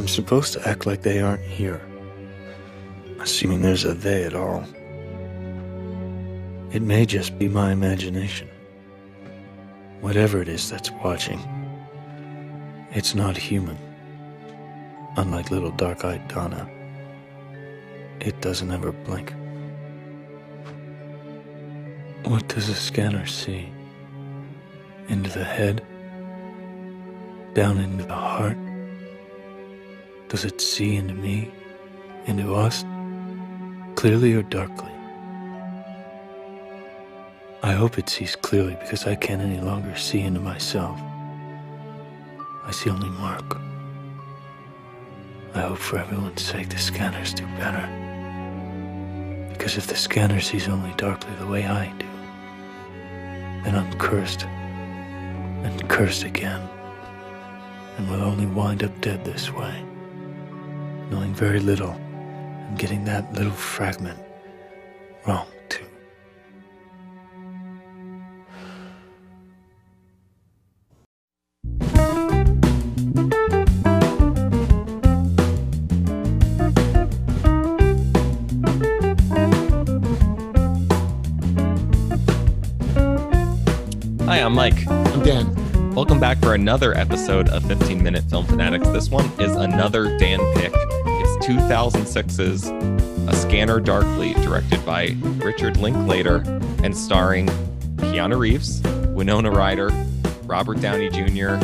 I'm supposed to act like they aren't here, assuming there's a they at all. It may just be my imagination. Whatever it is that's watching, it's not human. Unlike little dark eyed Donna, it doesn't ever blink. What does a scanner see? Into the head? Down into the heart? Does it see into me? Into us? Clearly or darkly? I hope it sees clearly because I can't any longer see into myself. I see only Mark. I hope for everyone's sake the scanners do better. Because if the scanner sees only darkly the way I do, then I'm cursed and cursed again, and will only wind up dead this way, knowing very little and getting that little fragment wrong too. Hi, I'm Mike. I'm Dan. Welcome back for another episode of 15 Minute Film Fanatics. This one is another Dan pick. It's 2006's A Scanner Darkly, directed by Richard Linklater and starring Keanu Reeves, Winona Ryder, Robert Downey Jr.,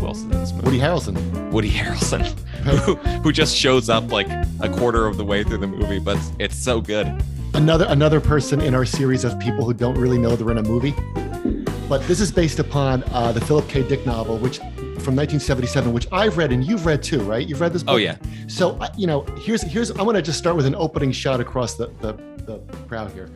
who else is in this movie? Woody Harrelson. Woody Harrelson, who, who just shows up like a quarter of the way through the movie, but it's so good. Another another person in our series of people who don't really know they're in a movie. But this is based upon uh, the Philip K. Dick novel, which from 1977, which I've read and you've read too, right? You've read this oh, book. Oh, yeah. So you know, here's here's I'm going to just start with an opening shot across the the, the crowd here.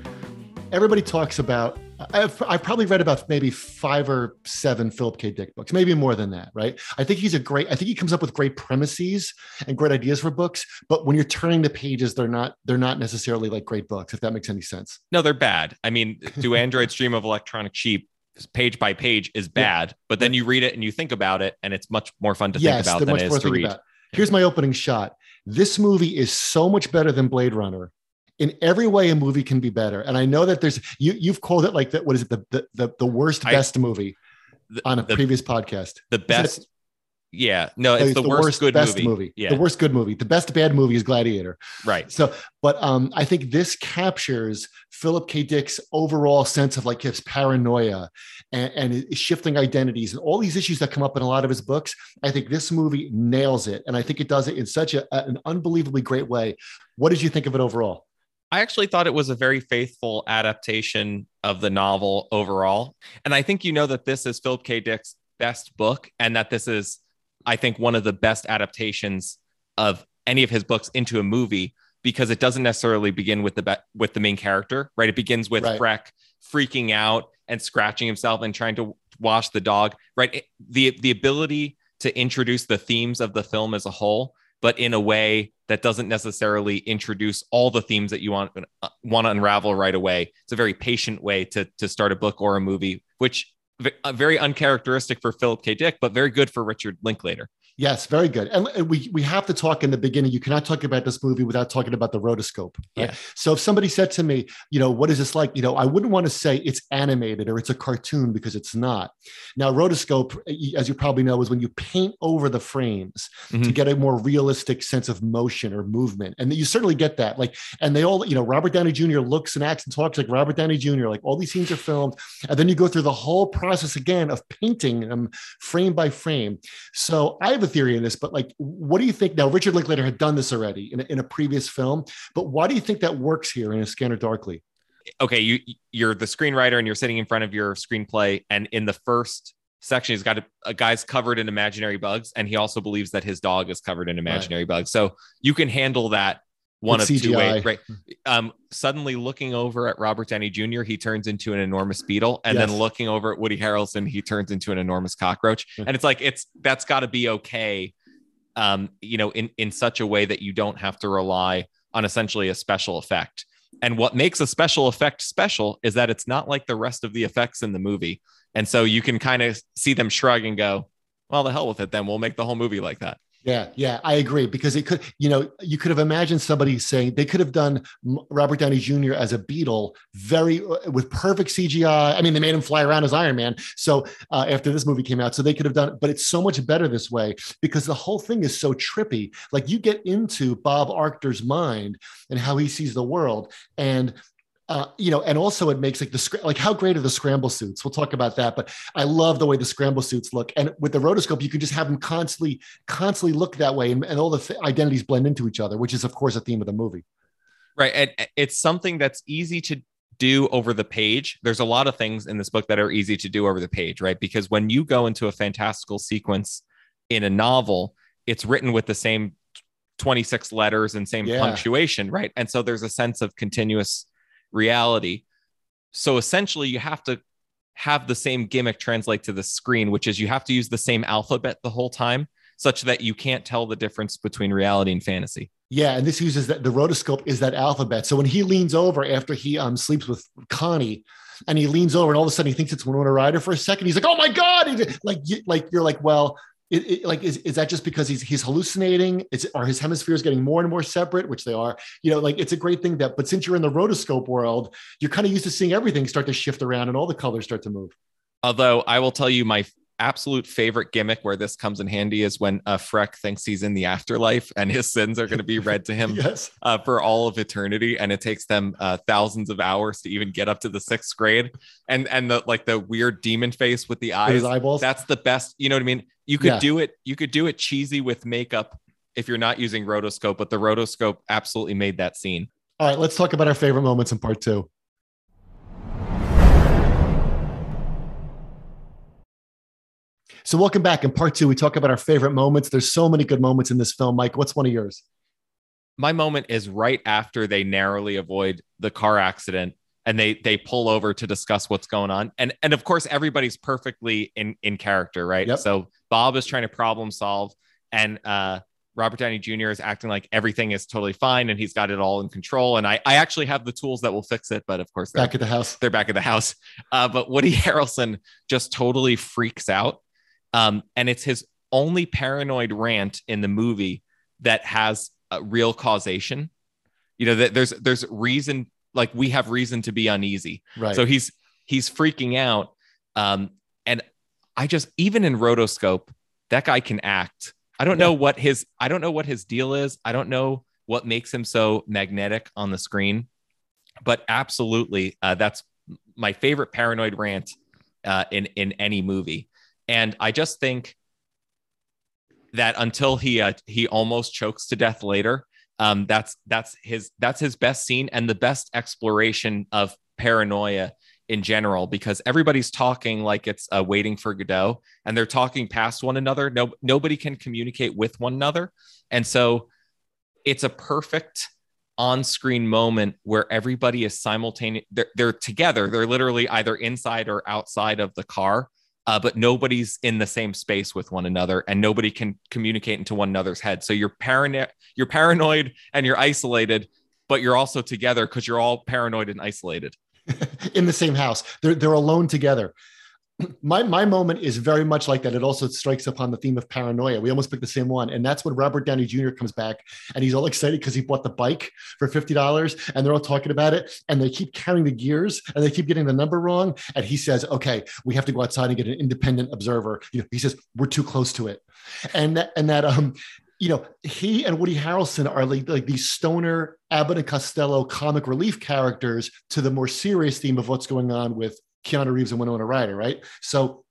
Everybody talks about. I've, I've probably read about maybe five or seven Philip K. Dick books, maybe more than that, right? I think he's a great. I think he comes up with great premises and great ideas for books. But when you're turning the pages, they're not they're not necessarily like great books. If that makes any sense. No, they're bad. I mean, Do Androids Dream of Electronic Sheep? Page by page is bad, but then you read it and you think about it, and it's much more fun to think about than it is to read. About. Here's my opening shot. This movie is so much better than Blade Runner. In every way, a movie can be better. And I know that there's you you've called it like that. What is it? The the the, the worst I- best movie The- on a the- previous podcast. the best. Yeah, no, it's, the, worst, good best movie. Yeah, The worst good movie. The best bad movie is Gladiator. right. So, but um, I think this captures Philip K. Dick's overall sense of like his paranoia and, and his shifting identities and all these issues that come up in a lot of his books. I think this movie nails it, and I think it does it in such a, an unbelievably great way. What did you think of it overall? I actually thought it was a very faithful adaptation of the novel overall, and I think you know that this is Philip K. Dick's best book, and that this is, I think, one of the best adaptations of any of his books into a movie because it doesn't necessarily begin with the be- with the main character, right? It begins with Right. Freck freaking out and scratching himself and trying to wash the dog, right? It- the the ability to introduce the themes of the film as a whole, but in a way that doesn't necessarily introduce all the themes that you want uh, want to unravel right away. It's a very patient way to to start a book or a movie, which Uh, very uncharacteristic for Philip K. Dick, but very good for Richard Linklater. Yes, very good. And we we have to talk in the beginning. You cannot talk about this movie without talking about the rotoscope. right? Yeah. So if somebody said to me, you know, what is this like? You know, I wouldn't want to say it's animated or it's a cartoon because it's not. Now, rotoscope, as you probably know, is when you paint over the frames to Mhm. get a more realistic sense of motion or movement, and you certainly get that. Like, and they all, you know, Robert Downey Jr. looks and acts and talks like Robert Downey Jr. Like all these scenes are filmed, and then you go through the whole process again of painting them frame by frame. So I have a theory in this, but like, what do you think? Now, Richard Linklater had done this already in a, in a previous film, but why do you think that works here in A Scanner Darkly? okay, you you're the screenwriter and you're sitting in front of your screenplay, and in the first section, he's got a, a guy's covered in imaginary bugs, and he also believes that his dog is covered in imaginary bugs. So you can handle that one With of two ways, right? Um, suddenly looking over at Robert Downey Jr., he turns into an enormous beetle, and then looking over at Woody Harrelson, he turns into an enormous cockroach. And it's like it's that's got to be okay, um, you know, in in such a way that you don't have to rely on essentially a special effect. And what makes a special effect special is that it's not like the rest of the effects in the movie. And so you can kind of see them shrug and go, well, the hell with it, then we'll make the whole movie like that. Yeah, yeah, I agree because it could, you know, you could have imagined somebody saying they could have done Robert Downey Jr. as a Beetle, very uh, with perfect CGI. I mean, they made him fly around as Iron Man. So uh, after this movie came out, so they could have done, but it's so much better this way because the whole thing is so trippy. Like you get into Bob Arctor's mind and how he sees the world, and uh, you know, and also it makes like the like how great are the scramble suits? We'll talk about that, but I love the way the scramble suits look. And with the rotoscope, you can just have them constantly, constantly look that way, and, and all the th- identities blend into each other, which is of course a theme of the movie. Right, and it's something that's easy to do over the page. There's a lot of things in this book that are easy to do over the page, right? Because when you go into a fantastical sequence in a novel, it's written with the same 26 letters and same yeah. punctuation, right? And so there's a sense of continuous reality. So essentially, you have to have the same gimmick translate to the screen, which is you have to use the same alphabet the whole time, such that you can't tell the difference between reality and fantasy. Yeah, and this uses that the rotoscope is that alphabet. So when he leans over after he um sleeps with Connie, and he leans over, and all of a sudden he thinks it's Winona Ryder for a second. He's like, "Oh my god!" like, like you're like, well, it, it, like is, is that just because he's he's hallucinating? Is are his hemispheres getting more and more separate which they are? You know like it's a great thing that but since you're in the rotoscope world you're kind of used to seeing everything start to shift around and all the colors start to move. Although i will tell you my absolute favorite gimmick where this comes in handy is when uh, Freck thinks he's in the afterlife and his sins are going to be read to him yes. uh, for all of eternity, and it takes them uh, thousands of hours to even get up to the sixth grade. And and the like the weird demon face with the eyes, eyeballs. That's the best. You know what I mean? You could yeah. do it. You could do it cheesy with makeup if you're not using rotoscope, but the rotoscope absolutely made that scene. All right, let's talk about our favorite moments in part two. So, welcome back. In part two, we talk about our favorite moments. There's so many good moments in this film. Mike, what's one of yours? My moment is right after they narrowly avoid the car accident and they they pull over to discuss what's going on. And and of course, everybody's perfectly in in character, right? Yep. So Bob is trying to problem solve, and uh, Robert Downey Jr. is acting like everything is totally fine and he's got it all in control. And I, I actually have the tools that will fix it, but of course, back at the house, they're back at the house. Uh, but Woody Harrelson just totally freaks out um, and it's his only paranoid rant in the movie that has a real causation. You know, that there's there's reason like we have reason to be uneasy. Right. So he's he's freaking out. Um, and I just even in rotoscope, that guy can act. I don't know what his I don't know what his deal is. I don't know what makes him so magnetic on the screen, but absolutely, uh, that's my favorite paranoid rant uh, in in any movie. And I just think that until he uh, he almost chokes to death later, um, that's that's his that's his best scene and the best exploration of paranoia in general because everybody's talking like it's uh, waiting for Godot and they're talking past one another. No, nobody can communicate with one another, and so it's a perfect on-screen moment where everybody is simultaneous. They're, they're together. They're literally either inside or outside of the car, uh, but nobody's in the same space with one another and nobody can communicate into one another's head. So you're paranoid, you're paranoid and you're isolated, but you're also together because you're all paranoid and isolated. in the same house. They're, they're alone together my my moment is very much like that. It also strikes upon the theme of paranoia. We almost picked the same one, and that's when Robert Downey Jr. comes back and he's all excited because he bought the bike for fifty dollars, and they're all talking about it, and they keep counting the gears, and they keep getting the number wrong, and he says, "Okay, we have to go outside and get an independent observer." You know, he says we're too close to it, and that and that um you know, he and Woody Harrelson are like, like these stoner Abbott and Costello comic relief characters to the more serious theme of what's going on with Keanu Reeves and Winona Ryder, right? So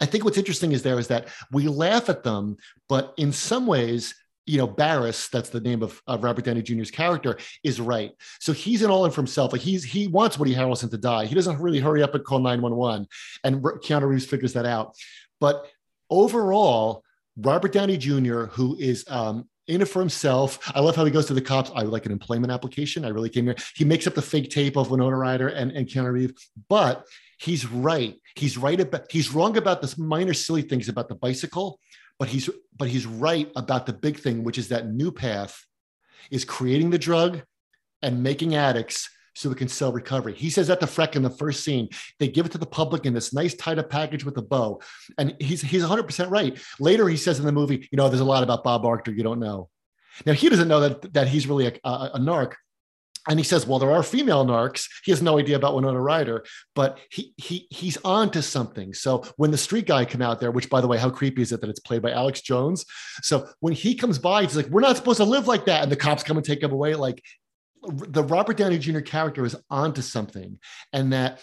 I think what's interesting is there is that we laugh at them, but in some ways, you know, Barris, that's the name of, of Robert Downey Jr.'s character, is right. So he's in all in for himself. Like he's he wants Woody Harrelson to die. He doesn't really hurry up and call 911. And Keanu Reeves figures that out. But overall, Robert Downey Jr., who is um, in it for himself. I love how he goes to the cops. I would like an employment application. I really came here. He makes up the fake tape of Winona Ryder and, and Keanu Reeves, but he's right. He's right about he's wrong about this minor silly things about the bicycle, but he's but he's right about the big thing, which is that new path is creating the drug and making addicts so we can sell recovery. He says that to Freck in the first scene. They give it to the public in this nice tied up package with a bow. And he's he's 100% right. Later, he says in the movie, you know, there's a lot about Bob Arctor you don't know. Now, he doesn't know that, that he's really a, a, a narc. And he says, "Well, there are female narcs." He has no idea about Winona Ryder, but he he he's on to something. So when the street guy come out there, which by the way, how creepy is it that it's played by Alex Jones? So when he comes by, he's like, "We're not supposed to live like that," and the cops come and take him away. Like the Robert Downey Jr. character is onto something, and that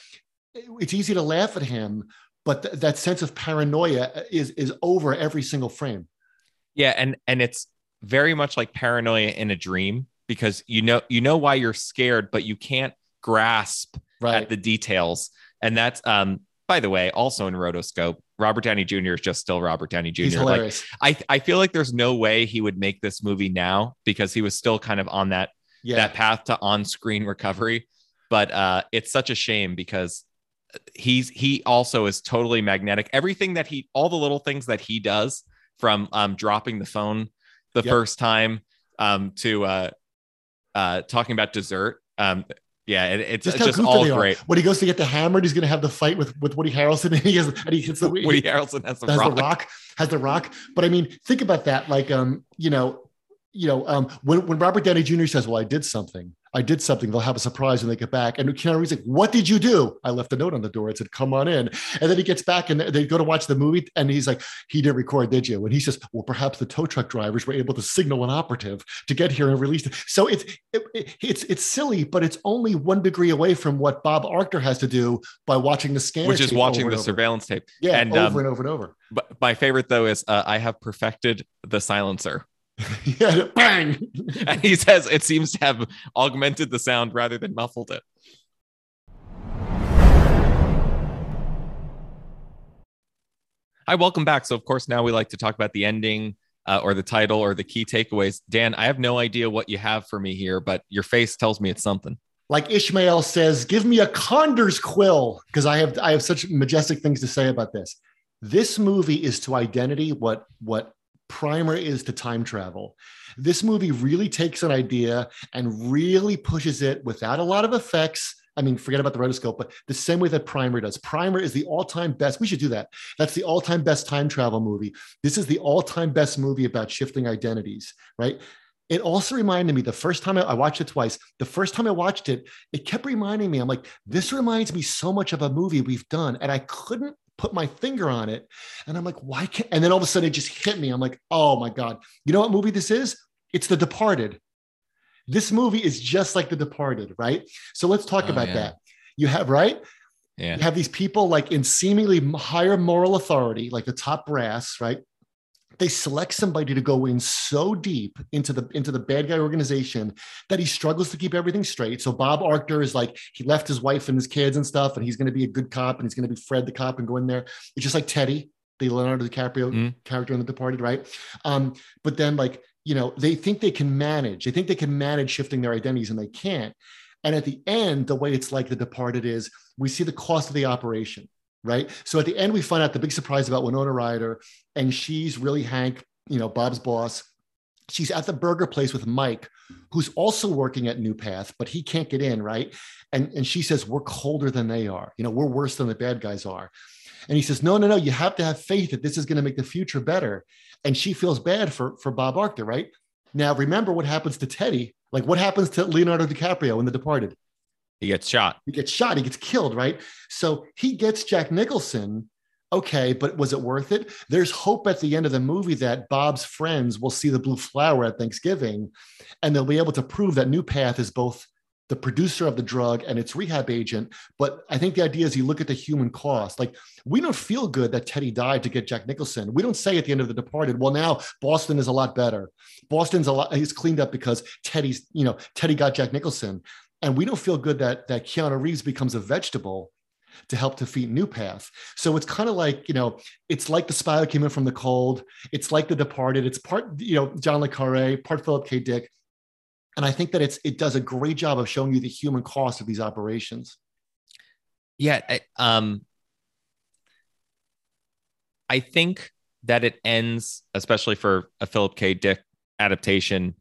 it's easy to laugh at him, but th- that sense of paranoia is is over every single frame. Yeah, and and it's very much like paranoia in a dream because you know you know why you're scared, but you can't grasp Right. at the details. And that's um by the way, also in rotoscope, Robert Downey Jr. is just still Robert Downey Jr. Like. I I feel like there's no way he would make this movie now because he was still kind of on that yeah. that path to on-screen recovery. But uh it's such a shame because he's he also is totally magnetic. Everything that he all the little things that he does from um dropping the phone the Yep. first time um to uh uh talking about dessert. Um yeah, it, it's just how just all are. great. When he goes to get the hammered, he's going to have the fight with with Woody Harrelson, and he has and he hits the Woody Harrelson has the has rock. the rock has the rock. But I mean, think about that. Like, um, you know, you know, um, when when Robert Downey Jr. says, "Well, I did something," I did something. They'll have a surprise when they get back. And Keanu Reeves like, "What did you do?" I left a note on the door. It said, "Come on in." And then he gets back and they go to watch the movie, and he's like, "He didn't record, did you?" And he says, "Well, perhaps the tow truck drivers were able to signal an operative to get here and release it." So it's it, it- it's it's silly, but it's only one degree away from what Bob Arctor has to do by watching the scan, which is watching the surveillance tape. Yeah, and, over um, and over and over. But my favorite though is uh, I have perfected the silencer. yeah, bang. And he says it seems to have augmented the sound rather than muffled it. Hi, welcome back. So, of course, now we like to talk about the ending uh, or the title or the key takeaways. Dan, I have no idea what you have for me here, but your face tells me it's something. like Ishmael says, give me a Condor's quill because I have I have such majestic things to say about this. This movie is to identity what what primer is to time travel. This movie really takes an idea and really pushes it without a lot of effects. I mean, forget about the rotoscope, but the same way that Primer does. Primer is the all-time best. We should do that. That's the all-time best time travel movie. This is the all-time best movie about shifting identities, right? It also reminded me the first time I, I watched it twice. The first time I watched it, it kept reminding me. I'm like, this reminds me so much of a movie we've done, and I couldn't put my finger on it. And I'm like, why can't? And then all of a sudden, it just hit me. I'm like, oh my god, you know what movie this is? It's The Departed. This movie is just like The Departed, right? So let's talk Oh, about yeah. that. You have right. Yeah. You have these people like in seemingly higher moral authority, like the top brass, right? They select somebody to go in so deep into the into the bad guy organization that he struggles to keep everything straight. So Bob Arctor is like he left his wife and his kids and stuff, and he's going to be a good cop, and he's going to be Fred the cop and go in there. It's just like Teddy, the Leonardo DiCaprio Mhm. character in The Departed, right? Um, but then like you know they think they can manage. They think they can manage shifting their identities, and they can't. And at the end, the way it's like The Departed is we see the cost of the operation, right? So at the end, we find out the big surprise about Winona Ryder, and she's really Hank, you know, Bob's boss. She's at the burger place with Mike, who's also working at New Path, but he can't get in, right? And, and she says, We're colder than they are. You know, we're worse than the bad guys are. And he says, No, no, no, you have to have faith that this is going to make the future better. And she feels bad for, for Bob Arctor, right? Now, remember what happens to Teddy. Like, what happens to Leonardo DiCaprio in The Departed? He gets shot. he gets shot, he gets killed, right? So he gets Jack Nicholson. Okay, but was it worth it? There's hope at the end of the movie that Bob's friends will see the blue flower at Thanksgiving and they'll be able to prove that New Path is both the producer of the drug and its rehab agent. But I think the idea is you look at the human cost. Like, we don't feel good that Teddy died to get Jack Nicholson. We don't say at the end of The Departed, well, now Boston is a lot better. Boston's a lot, he's cleaned up because Teddy's, you know, Teddy got Jack Nicholson and we don't feel good that that Keanu Reeves becomes a vegetable to help defeat New Path. So it's kind of like you know, it's like the spy who came in from the cold. It's like The Departed. It's part you know John le Carre, part Philip K. Dick, and I think that it's it does a great job of showing you the human cost of these operations. Yeah. I, um, I think that it ends, especially for a Philip K. Dick adaptation,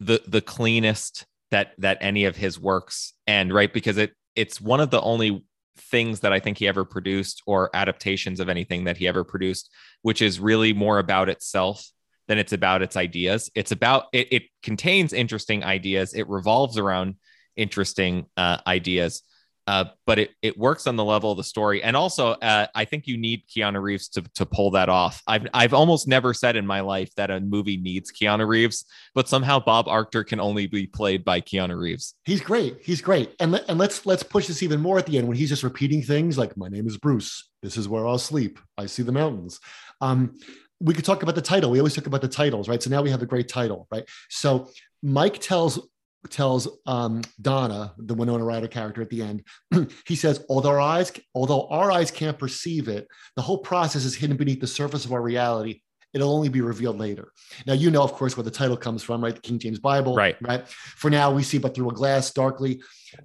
the the cleanest that that any of his works end, right? Because it it's one of the only things that I think he ever produced or adaptations of anything that he ever produced, which is really more about itself than it's about its ideas. It's about it, it contains interesting ideas. It revolves around interesting uh, ideas, uh, but it it works on the level of the story. And also, uh, I think you need Keanu Reeves to to pull that off. I've I've almost never said in my life that a movie needs Keanu Reeves, but somehow Bob Arctor can only be played by Keanu Reeves. He's great. He's great. And let, and let's let's push this even more at the end when he's just repeating things like "My name is Bruce. This is where I'll sleep. I see the mountains." Um, we could talk about the title. We always talk about the titles, right? So now we have a great title, right? So Mike tells tells um, Donna, the Winona Ryder character at the end, he says, although our eyes, although our eyes can't perceive it, the whole process is hidden beneath the surface of our reality. It'll only be revealed later. Now you know, of course, where the title comes from, right? The King James Bible, Right. Right. For now, we see but through a glass, darkly.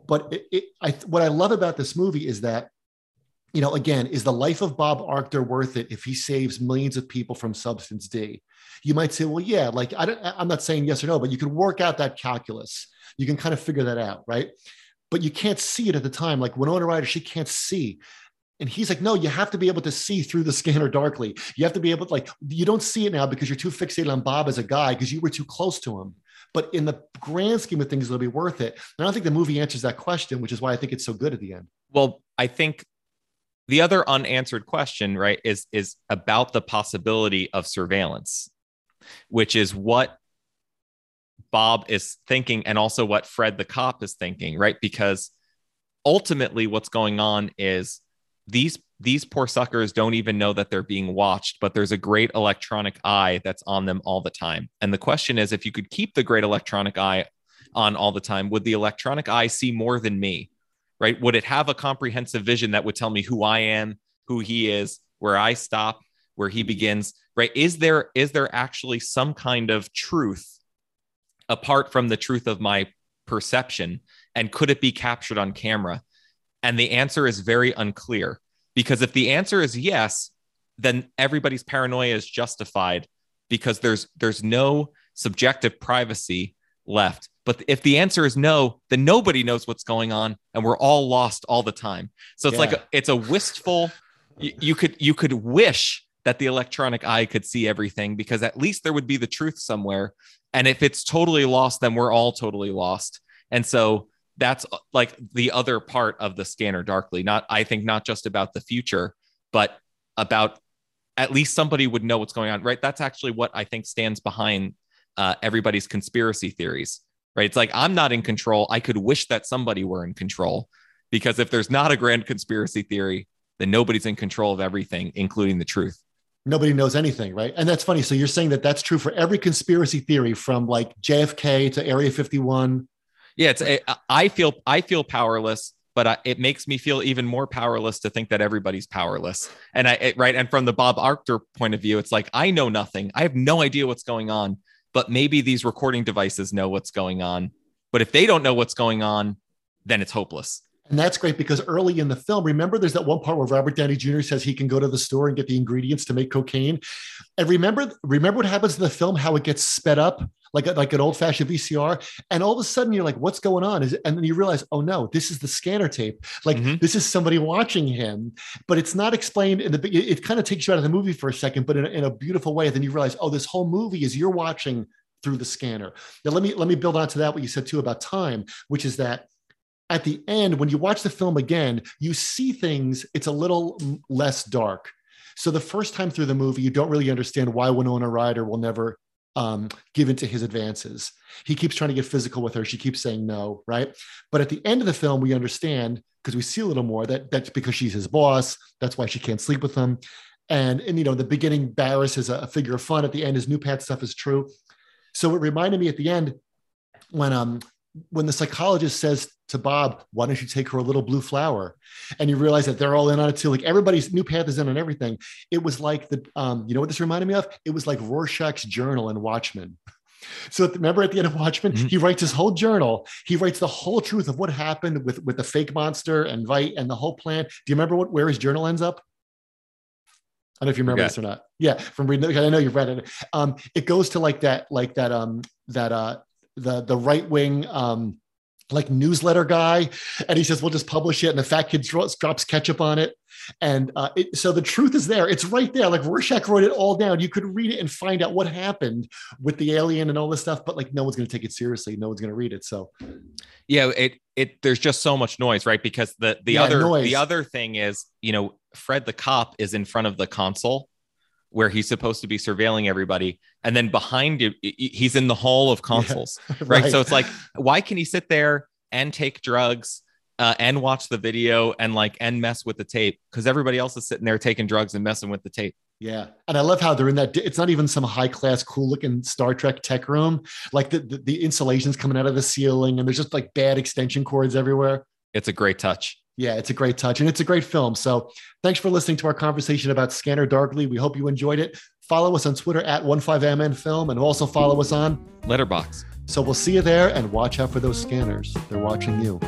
But it, it, I, what I love about this movie is that, you know, again, is the life of Bob Arctor worth it if he saves millions of people from substance D? You might say, well, yeah, like I don't, I'm not saying yes or no, but you can work out that calculus. You can kind of figure that out, right? But you can't see it at the time. Like Winona Ryder, she can't see. And he's like, no, you have to be able to see through the scanner darkly. You have to be able to, like, you don't see it now because you're too fixated on Bob as a guy because you were too close to him. But in the grand scheme of things, it'll be worth it. And I don't think the movie answers that question, which is why I think it's so good at the end. Well, I think the other unanswered question, right, is is about the possibility of surveillance, which is what Bob is thinking, and also what Fred the cop is thinking, right? Because ultimately, what's going on is these these poor suckers don't even know that they're being watched, but there's a great electronic eye that's on them all the time. And the question is, if you could keep the great electronic eye on all the time, would the electronic eye see more than me? Right? Would it have a comprehensive vision that would tell me who I am, who he is, where I stop, where he begins, right? Is there is there actually some kind of truth apart from the truth of my perception and could it be captured on camera? And the answer is very unclear because if the answer is yes, then everybody's paranoia is justified because there's there's no subjective privacy left. But if the answer is no, then nobody knows what's going on, and we're all lost all the time. So it's like a, it's a wistful. You, you could you could wish that the electronic eye could see everything because at least there would be the truth somewhere. And if it's totally lost, then we're all totally lost. And so that's uh, like the other part of the scanner darkly. Not I think not just about the future, but about at least somebody would know what's going on. Right. That's actually what I think stands behind uh, everybody's conspiracy theories right? It's like I'm not in control. I could wish that somebody were in control because if there's not a grand conspiracy theory, then nobody's in control of everything, including the truth. Nobody knows anything, right? And that's funny. So you're saying that that's true for every conspiracy theory from like JFK to Area 51. Yeah, it's I- I feel I feel powerless, but I, it makes me feel even more powerless to think that everybody's powerless. And I it- right and from the Bob Arctor point of view, it's like I know nothing. I have no idea what's going on, but maybe these recording devices know what's going on. But if they don't know what's going on, then it's hopeless. And that's great because early in the film, remember there's that one part where Robert Downey Jr. says he can go to the store and get the ingredients to make cocaine. And remember, remember what happens in the film, how it gets sped up like, a- like an old fashioned VCR. And all of a sudden you're like, what's going on? Is it, and then you realize, oh no, this is the scanner tape. Like Mhm. this is somebody watching him, but it's not explained in the, it, it kind of takes you out of the movie for a second, but in a, in a beautiful way. Then you realize, oh, this whole movie is you're watching through the scanner. Now let me, let me build on to that, what you said too about time, which is that at the end, when you watch the film again, you see things, it's a little less dark. So the first time through the movie, you don't really understand why Winona Ryder will never um, give into his advances. He keeps trying to get physical with her. She keeps saying no, right? But at the end of the film, we understand because we see a little more that that's because she's his boss. That's why she can't sleep with him. And, and you know, the beginning, Barris is a, a figure of fun. At the end, his new path stuff is true. So it reminded me at the end when um when the psychologist says to Bob, "Why don't you take her a little blue flower?" and you realize that they're all in on it too. Like everybody's new path is in on everything. It was like the um, you know what this reminded me of? It was like Rorschach's journal in Watchmen. So remember at the end of Watchmen, Mhm. he writes his whole journal. He writes the whole truth of what happened with with the fake monster and Veidt and the whole plan. Do you remember what where his journal ends up? I don't know if you remember Forget. this or not. Yeah, from reading. I know you've read it. Um, it goes to like that, like that, um, that uh, the the right wing um, like newsletter guy, and he says we'll just publish it, and the fat kid drops, drops ketchup on it, and uh, it, so the truth is there. It's right there. Like Rorschach wrote it all down. You could read it and find out what happened with the alien and all this stuff, but like no one's going to take it seriously. No one's going to read it. So yeah, it it there's just so much noise, right? Because the the Yeah, other noise. the other thing is, you know, Fred the cop is in front of the console where he's supposed to be surveilling everybody, and then behind him, he's in the hall of consoles, right? So it's like, why can he sit there and take drugs? Uh, and watch the video and like and mess with the tape because everybody else is sitting there taking drugs and messing with the tape. Yeah. And I love how they're in that. It's not even some high class, cool looking Star Trek tech room. Like the, the, the insulation's coming out of the ceiling and there's just like bad extension cords everywhere. It's a great touch. Yeah, it's a great touch and it's a great film. So thanks for listening to our conversation about Scanner Darkly. We hope you enjoyed it. Follow us on Twitter at 15MN Film and also follow us on. Letterboxd. So we'll see you there and watch out for those scanners. They're watching you.